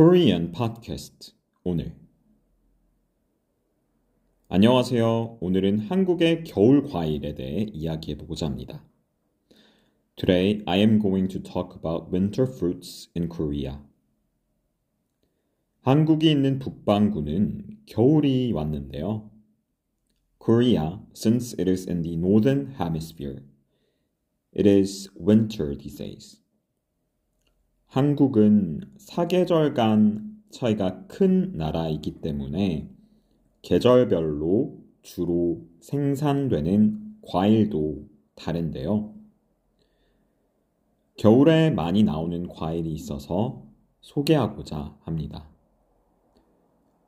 Korean Podcast 오늘 안녕하세요. 오늘은 한국의 겨울 과일에 대해 이야기해 보고자 합니다. Today I am going to talk about winter fruits in Korea. 한국이 있는 북반구는 겨울이 왔는데요. Korea, since it is in the northern hemisphere, it is winter these days. 한국은 사계절 간 차이가 큰 나라이기 때문에 계절별로 주로 생산되는 과일도 다른데요. 겨울에 많이 나오는 과일이 있어서 소개하고자 합니다.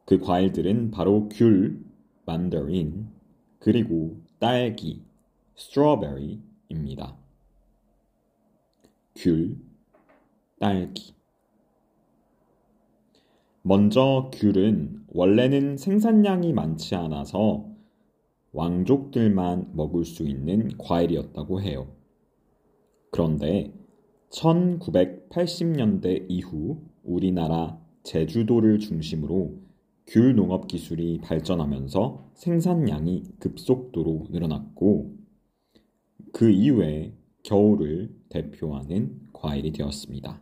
그 과일들은 바로 귤, 만더린, 그리고 딸기, 스트로베리입니다. 귤, 딸기. 먼저 귤은 원래는 생산량이 많지 않아서 왕족들만 먹을 수 있는 과일이었다고 해요. 그런데 1980년대 이후 우리나라 제주도를 중심으로 귤 농업 기술이 발전하면서 생산량이 급속도로 늘어났고 그 이후에 겨울을 대표하는 과일이 되었습니다.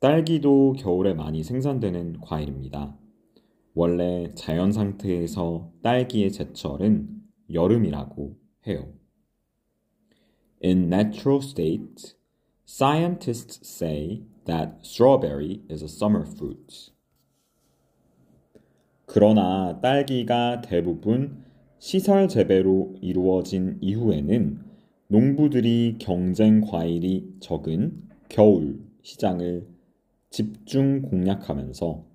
딸기도 겨울에 많이 생산되는 과일입니다. 원래 자연 상태에서 딸기의 제철은 여름이라고 해요. In natural state, scientists say that strawberry is a summer fruit. 그러나 딸기가 대부분 시설 재배로 이루어진 이후에는 농부들이 경쟁 과일이 적은 겨울 시장을 집중 공략하면서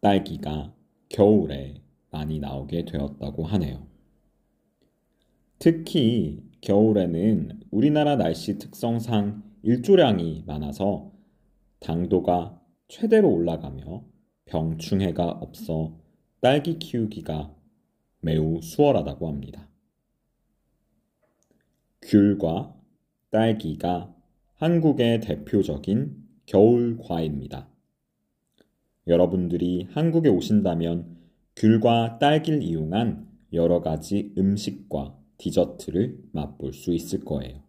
딸기가 겨울에 많이 나오게 되었다고 하네요. 특히 겨울에는 우리나라 날씨 특성상 일조량이 많아서 당도가 최대로 올라가며 병충해가 없어 딸기 키우기가 매우 수월하다고 합니다. 귤과 딸기가 한국의 대표적인 겨울 과일입니다. 여러분들이 한국에 오신다면 귤과 딸기를 이용한 여러 가지 음식과 디저트를 맛볼 수 있을 거예요.